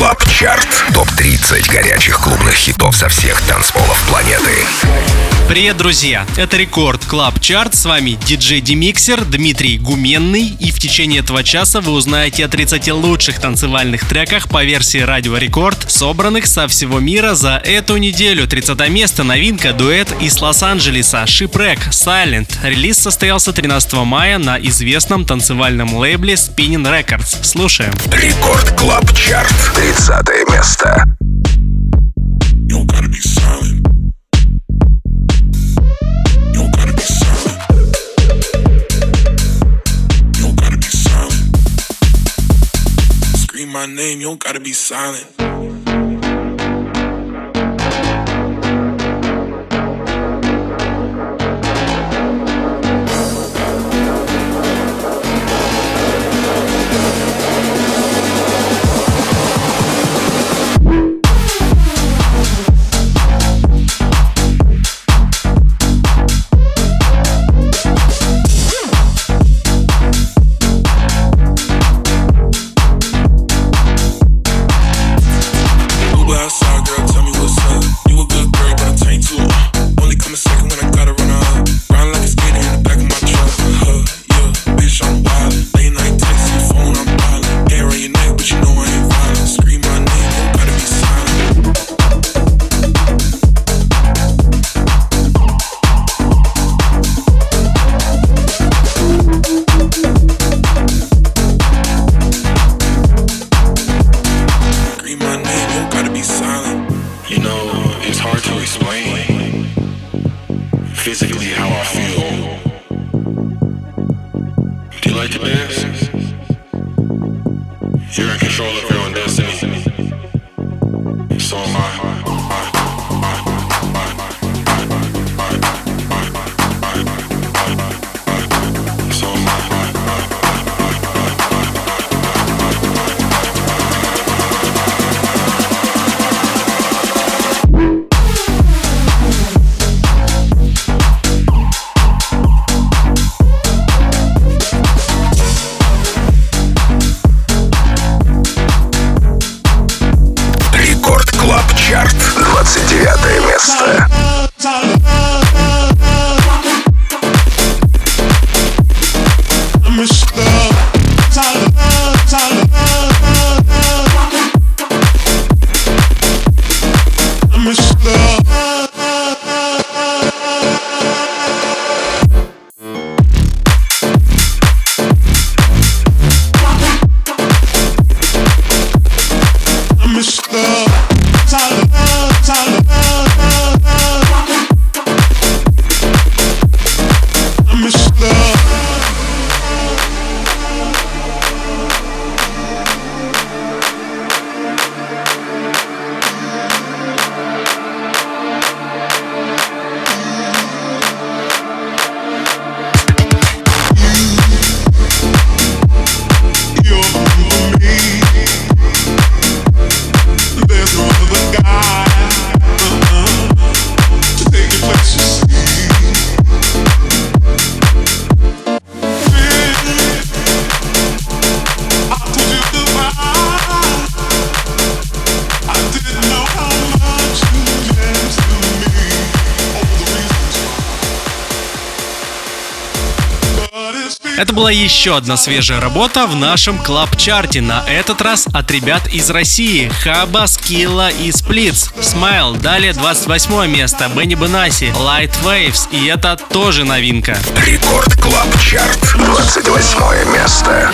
Club Chart. Топ-30 горячих клубных хитов со всех танцполов планеты. Привет, друзья! Это Record Club Chart. С вами диджей DimixeR Дмитрий Гуменный. И в течение этого часа вы узнаете о 30 лучших танцевальных треках по версии Радио Рекорд, собранных со всего мира за эту неделю. 30 место новинка дуэт из Лос-Анджелеса Shipwreck Silent. Релиз состоялся 13 мая на известном танцевальном лейбле Spinnin' Records. Слушаем. Рекорд Клаб Чарт. 30 место. You gotta be silent. my name, you gotta be silent. Была еще одна свежая работа в нашем club-чарте, на этот раз от ребят из России, Хаба, Скилла и Сплитс. Smile, далее 28 место, Benny Benassi, Light Waves, и это тоже новинка. Record Club Chart, 28 место.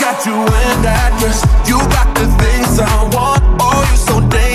got you in that dress. You got the things I want. Oh, you so dangerous.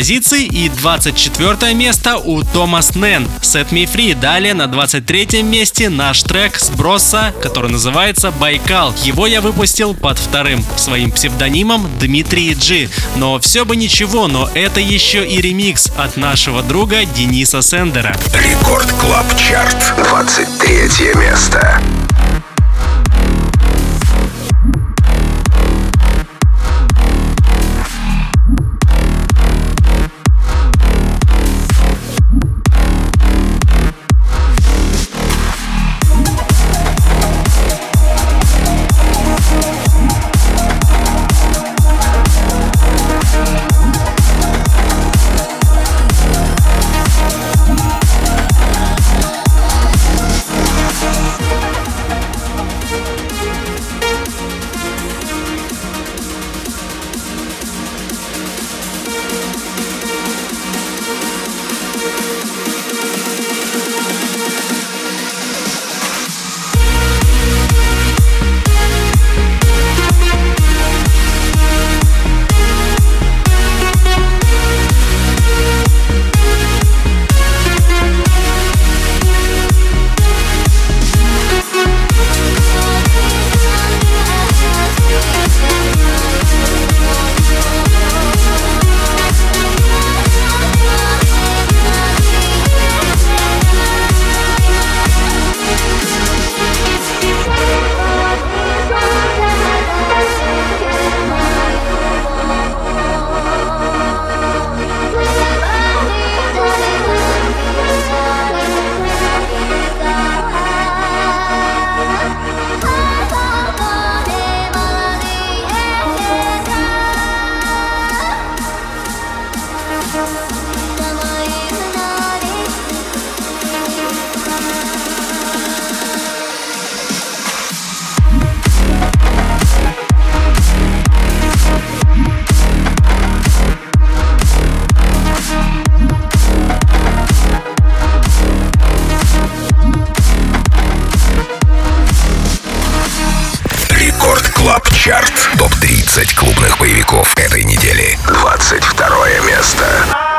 Плюс 5 позиций и 24 место у Томас Нэн Set Me Free. Далее на 23 месте наш трек с Броса, который называется Байкал. Его я выпустил под вторым своим псевдонимом Дмитрий Джи. Но все бы ничего, но это еще и ремикс от нашего друга Дениса Сендера. Рекорд Клаб Чарт, 23 место. Чарт. Топ-30 клубных боевиков этой недели. 22 место.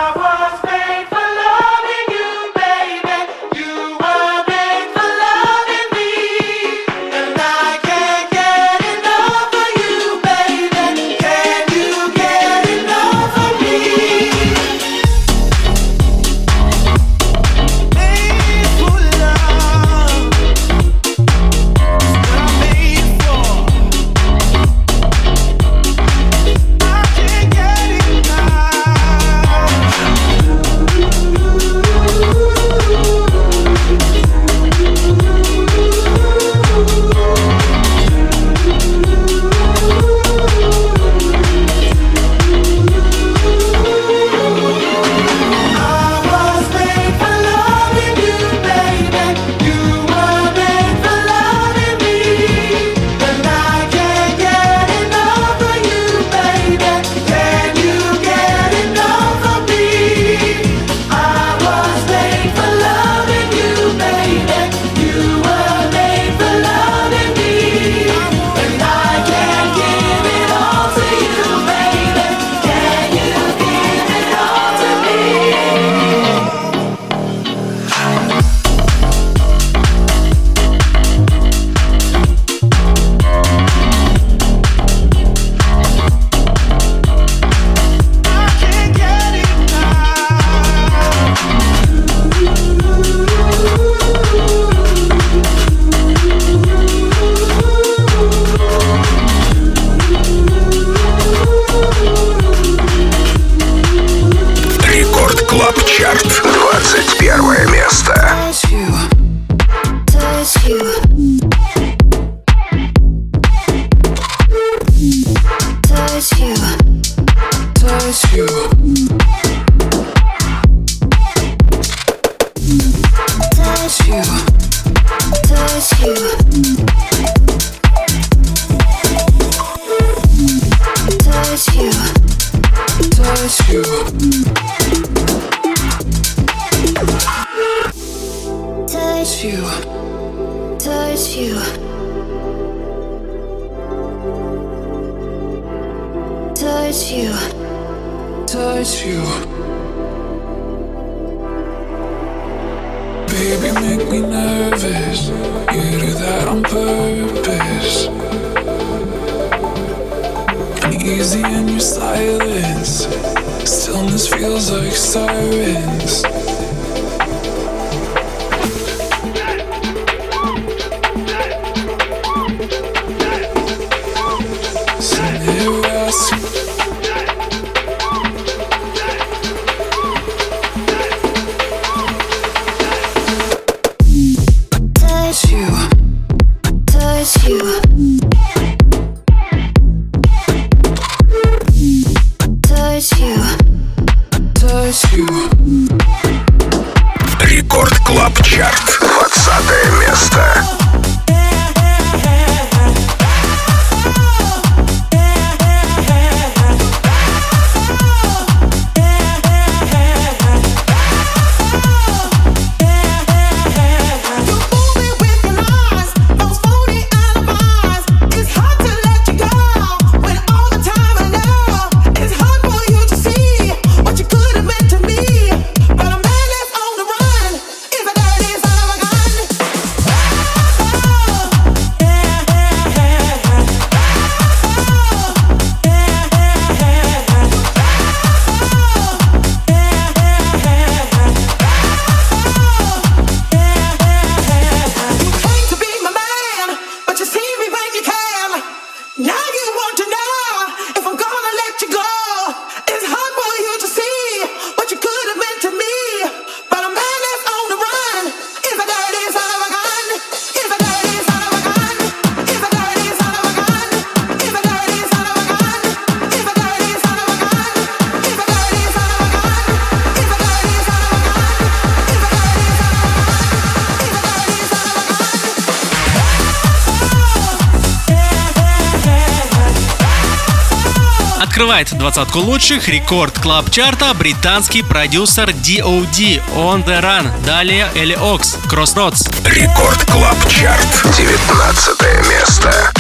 Открывает двадцатку лучших рекорд клаб чарта британский продюсер DOD On The Run. Далее Элли Окс Crossroads. Рекорд клаб чарт 19 место.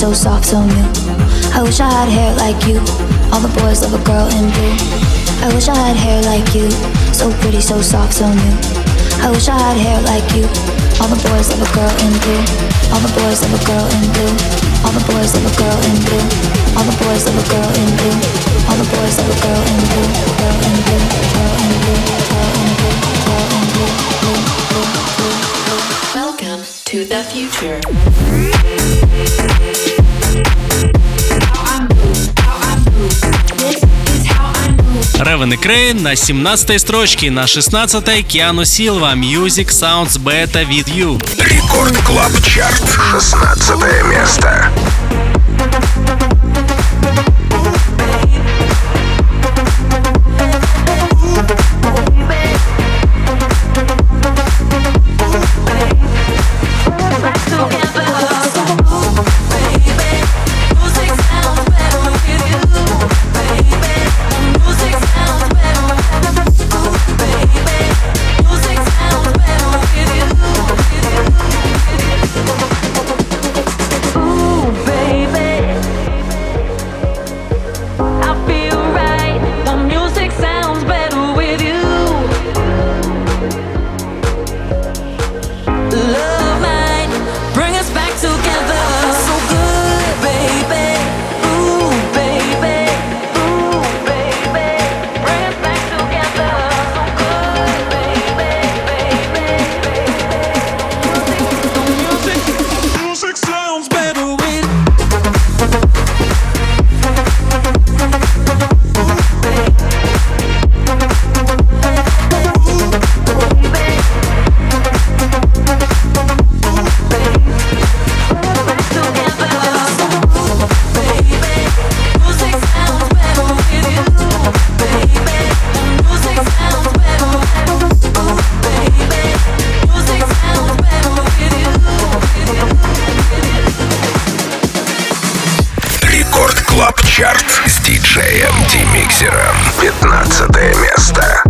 So soft, so new. I wish I had hair like you. All the boys love a girl in blue. I wish I had hair like you. So pretty, so soft, so new. I wish I had hair like you. All the boys love a girl in blue. All the boys love a girl in blue. All the boys love a girl in blue. All the boys love a girl in blue. All the boys love a girl in blue. Girl in blue. Girl in blue. Girl in blue. Girl in blue. Blue. Blue. Blue. Blue. Welcome to the future. Raven и Kreyn на 17 строчке, на 16 Keanu Silva Music Sounds Better With You. Record Club Chart, 16 место. Демиксером. 15 место.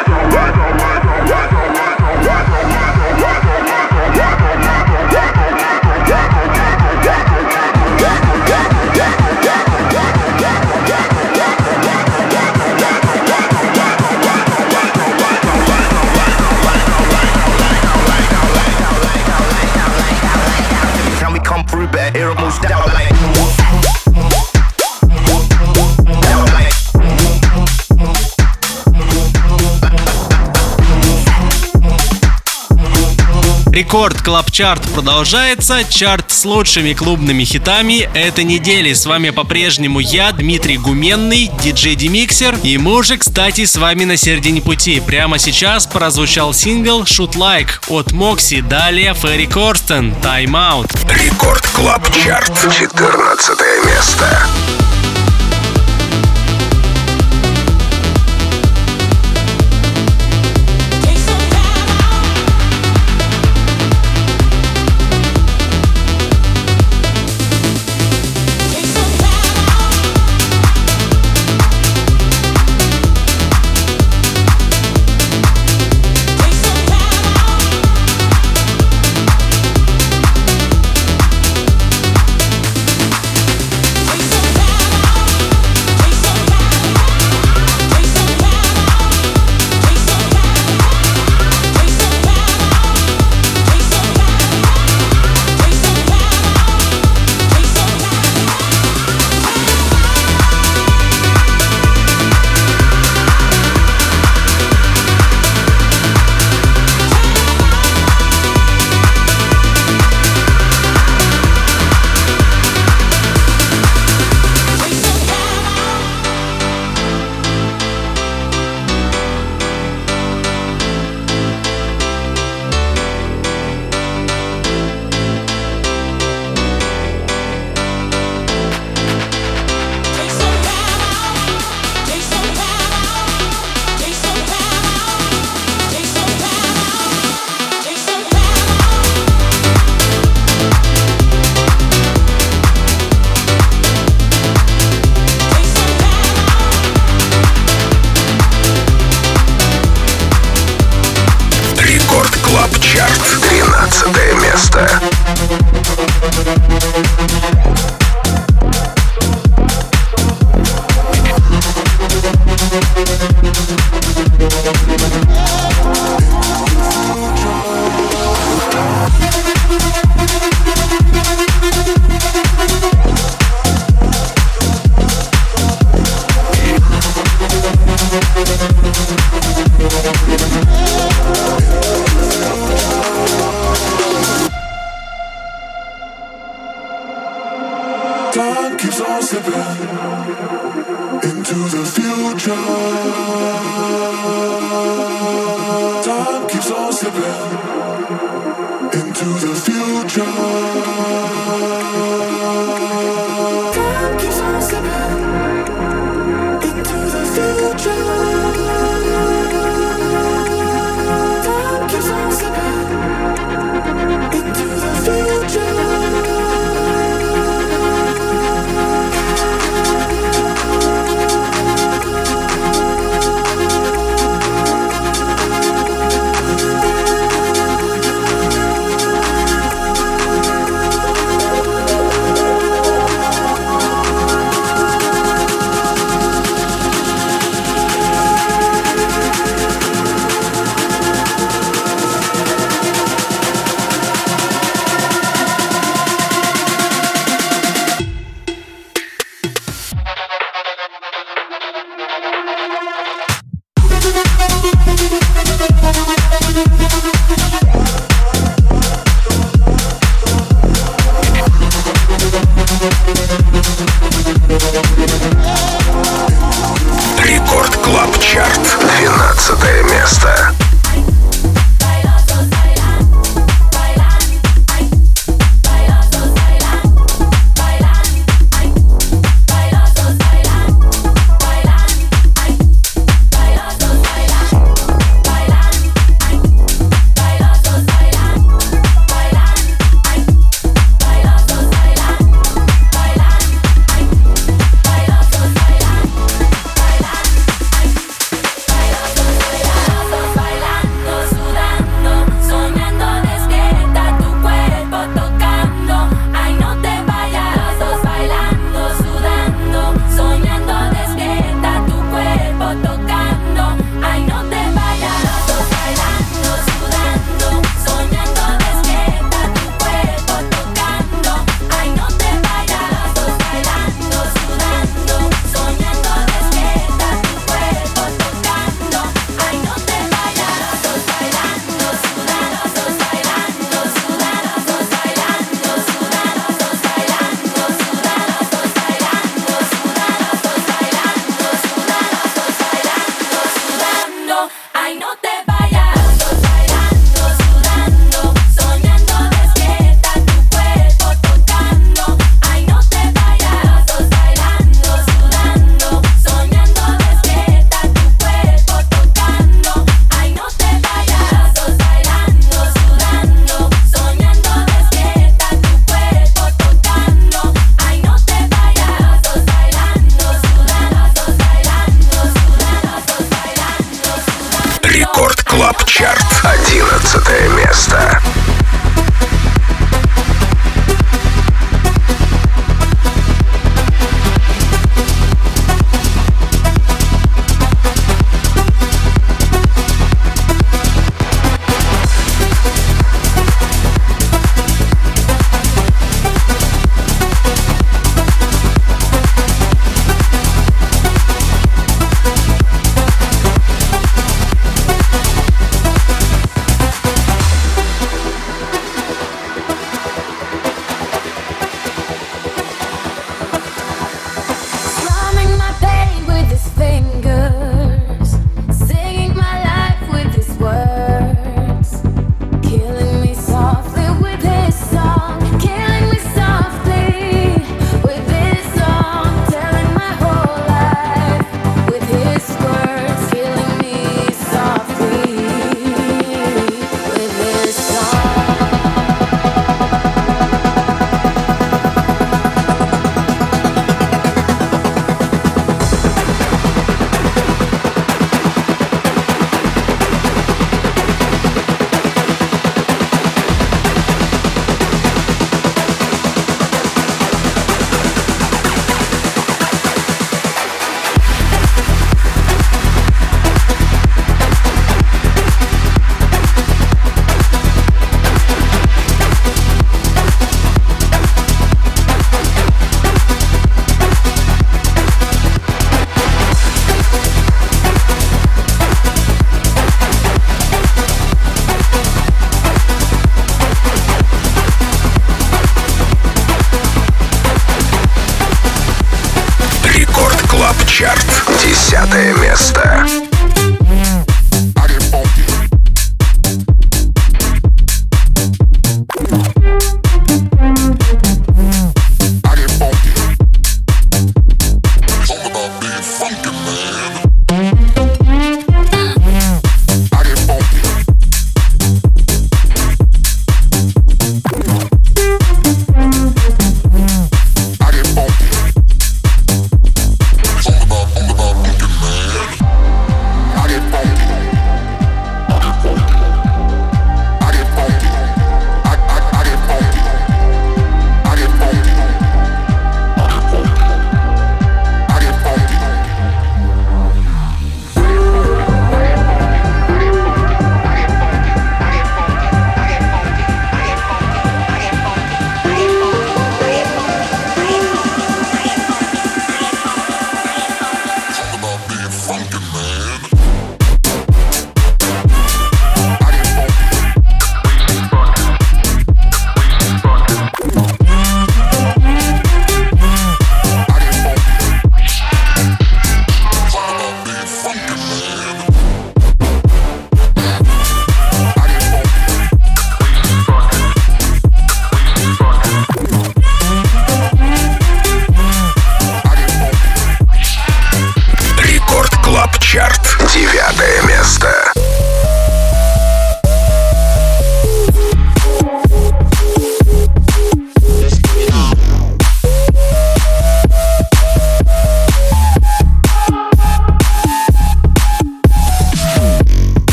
Record Club Chart продолжается. Чарт с лучшими клубными хитами этой недели. С вами по-прежнему я, Дмитрий Гуменный, диджей DimixeR. И мы уже, кстати, с вами на середине пути. Прямо сейчас прозвучал сингл Shoot Like от Мокси. Далее Ферри Корстен. Time Out. Record Club Chart. 14 место.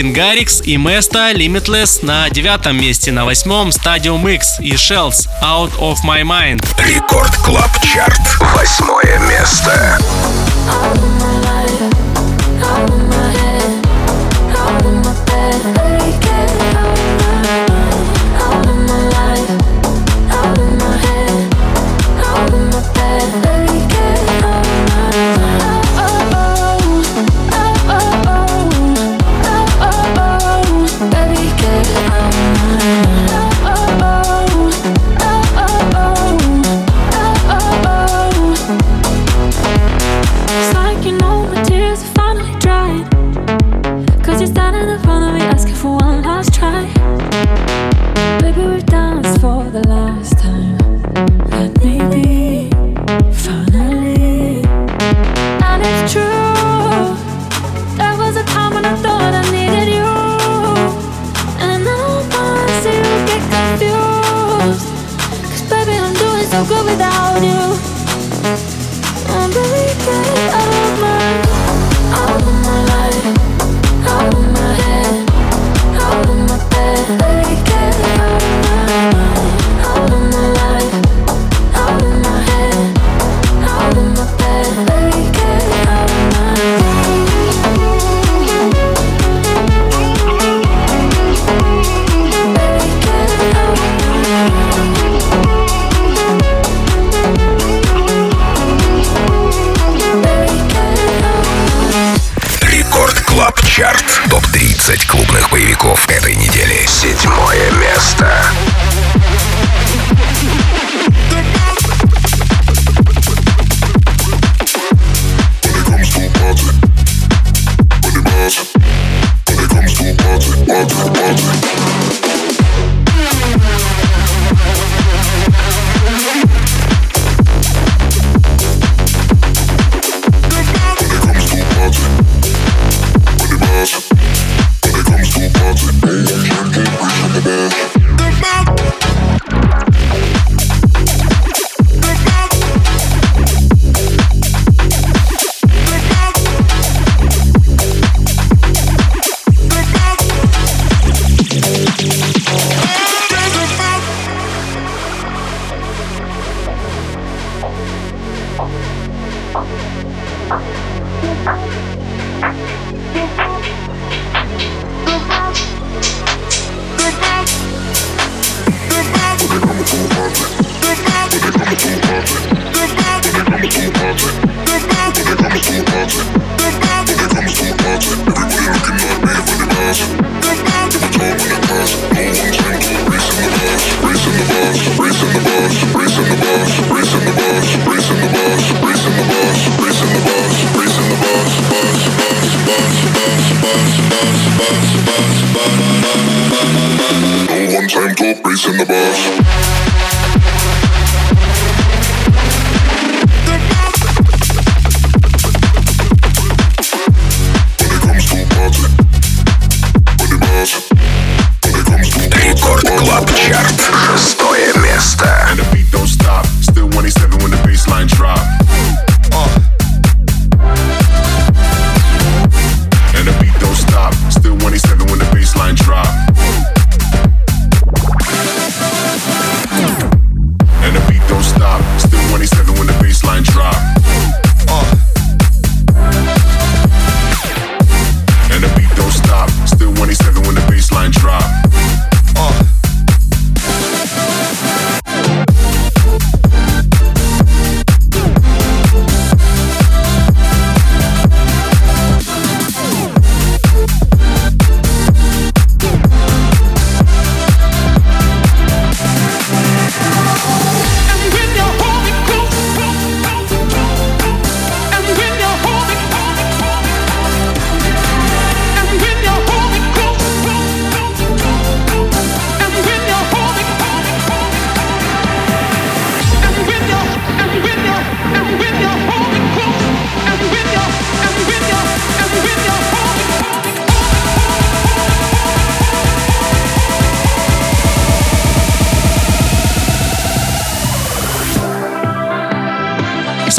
Martin Garrix и Mesto Limitless на девятом месте, на восьмом Stadiumx и Shells Out of My Mind. Record Club Chart. Восьмое место.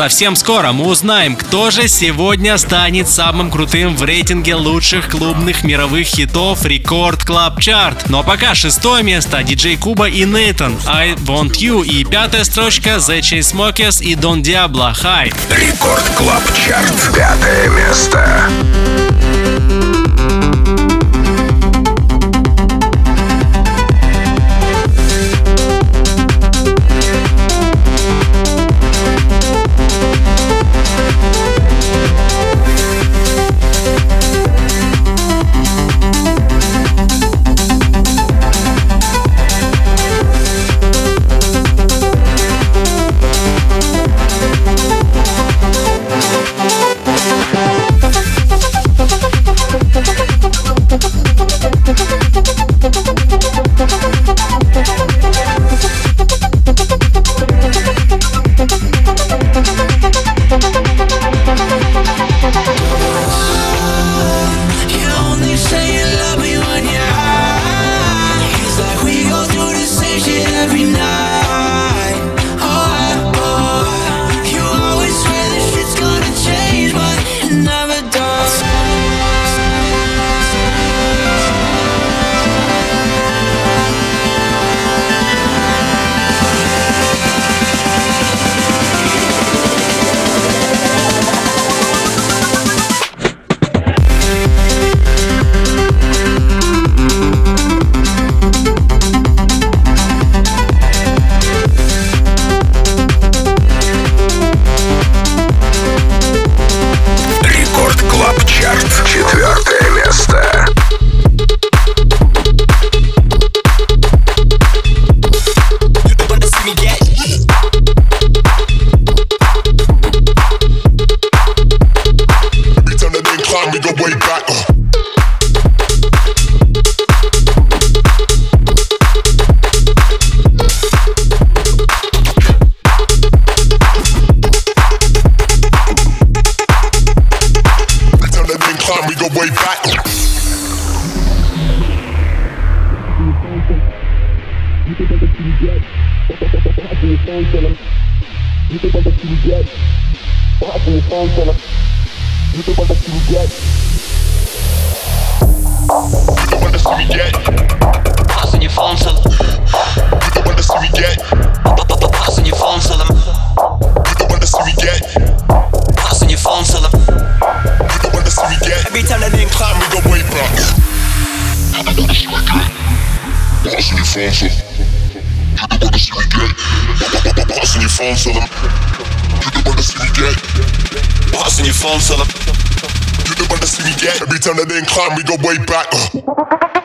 Совсем скоро мы узнаем, кто же сегодня станет самым крутым в рейтинге лучших клубных мировых хитов Record Club Chart. Но пока шестое место диджей Kuba и Neitan I Want You и пятая строчка The Chainsmokers и Don Diablo High. Record Club Chart. Пятое место. you get? What happened to your phone seller? You think what you get? What happened to your phone seller? You think what you get? You think what you get? What's in your phone seller? You think what you get? What's in your phone seller? You think what you get? What's in your phone seller? You think what you get? Every time that thing climb, we go way back. What's in your phone seller? Get the best we get. Passing your phone, tell them. Get the best we get. Passing your phone, tell them. Get the best we get. Every time that they climb, we go way back. Uh.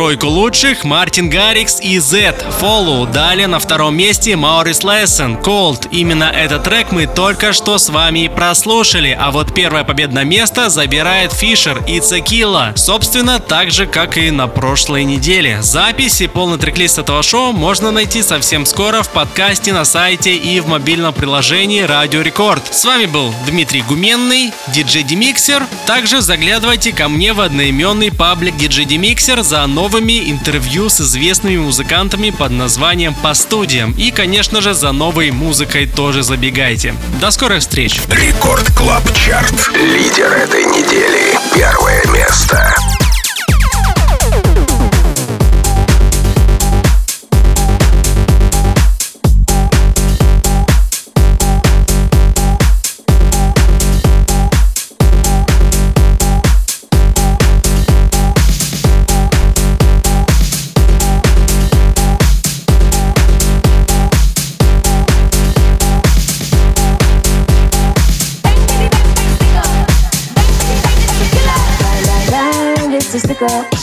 Тройку лучших Мартин Гаррикс и Z Follow. Далее на втором месте Маурис Лессен Cold. Именно этот трек мы только что с вами прослушали. А вот первое победное место забирает Фишер и Цекила. Собственно, так же, как и на прошлой неделе. Запись и полный трек-лист этого шоу можно найти совсем скоро в подкасте на сайте и в мобильном приложении Радио Рекорд. С вами был Дмитрий Гуменный, диджей Демиксер. Также заглядывайте ко мне в одноименный паблик диджей Демиксер за новыми интервью с известными музыкантами под названием «По студиям». И, конечно же, за новой музыкой тоже забегайте. До скорых встреч! Record Club Chart. Лидер этой недели. Первое место.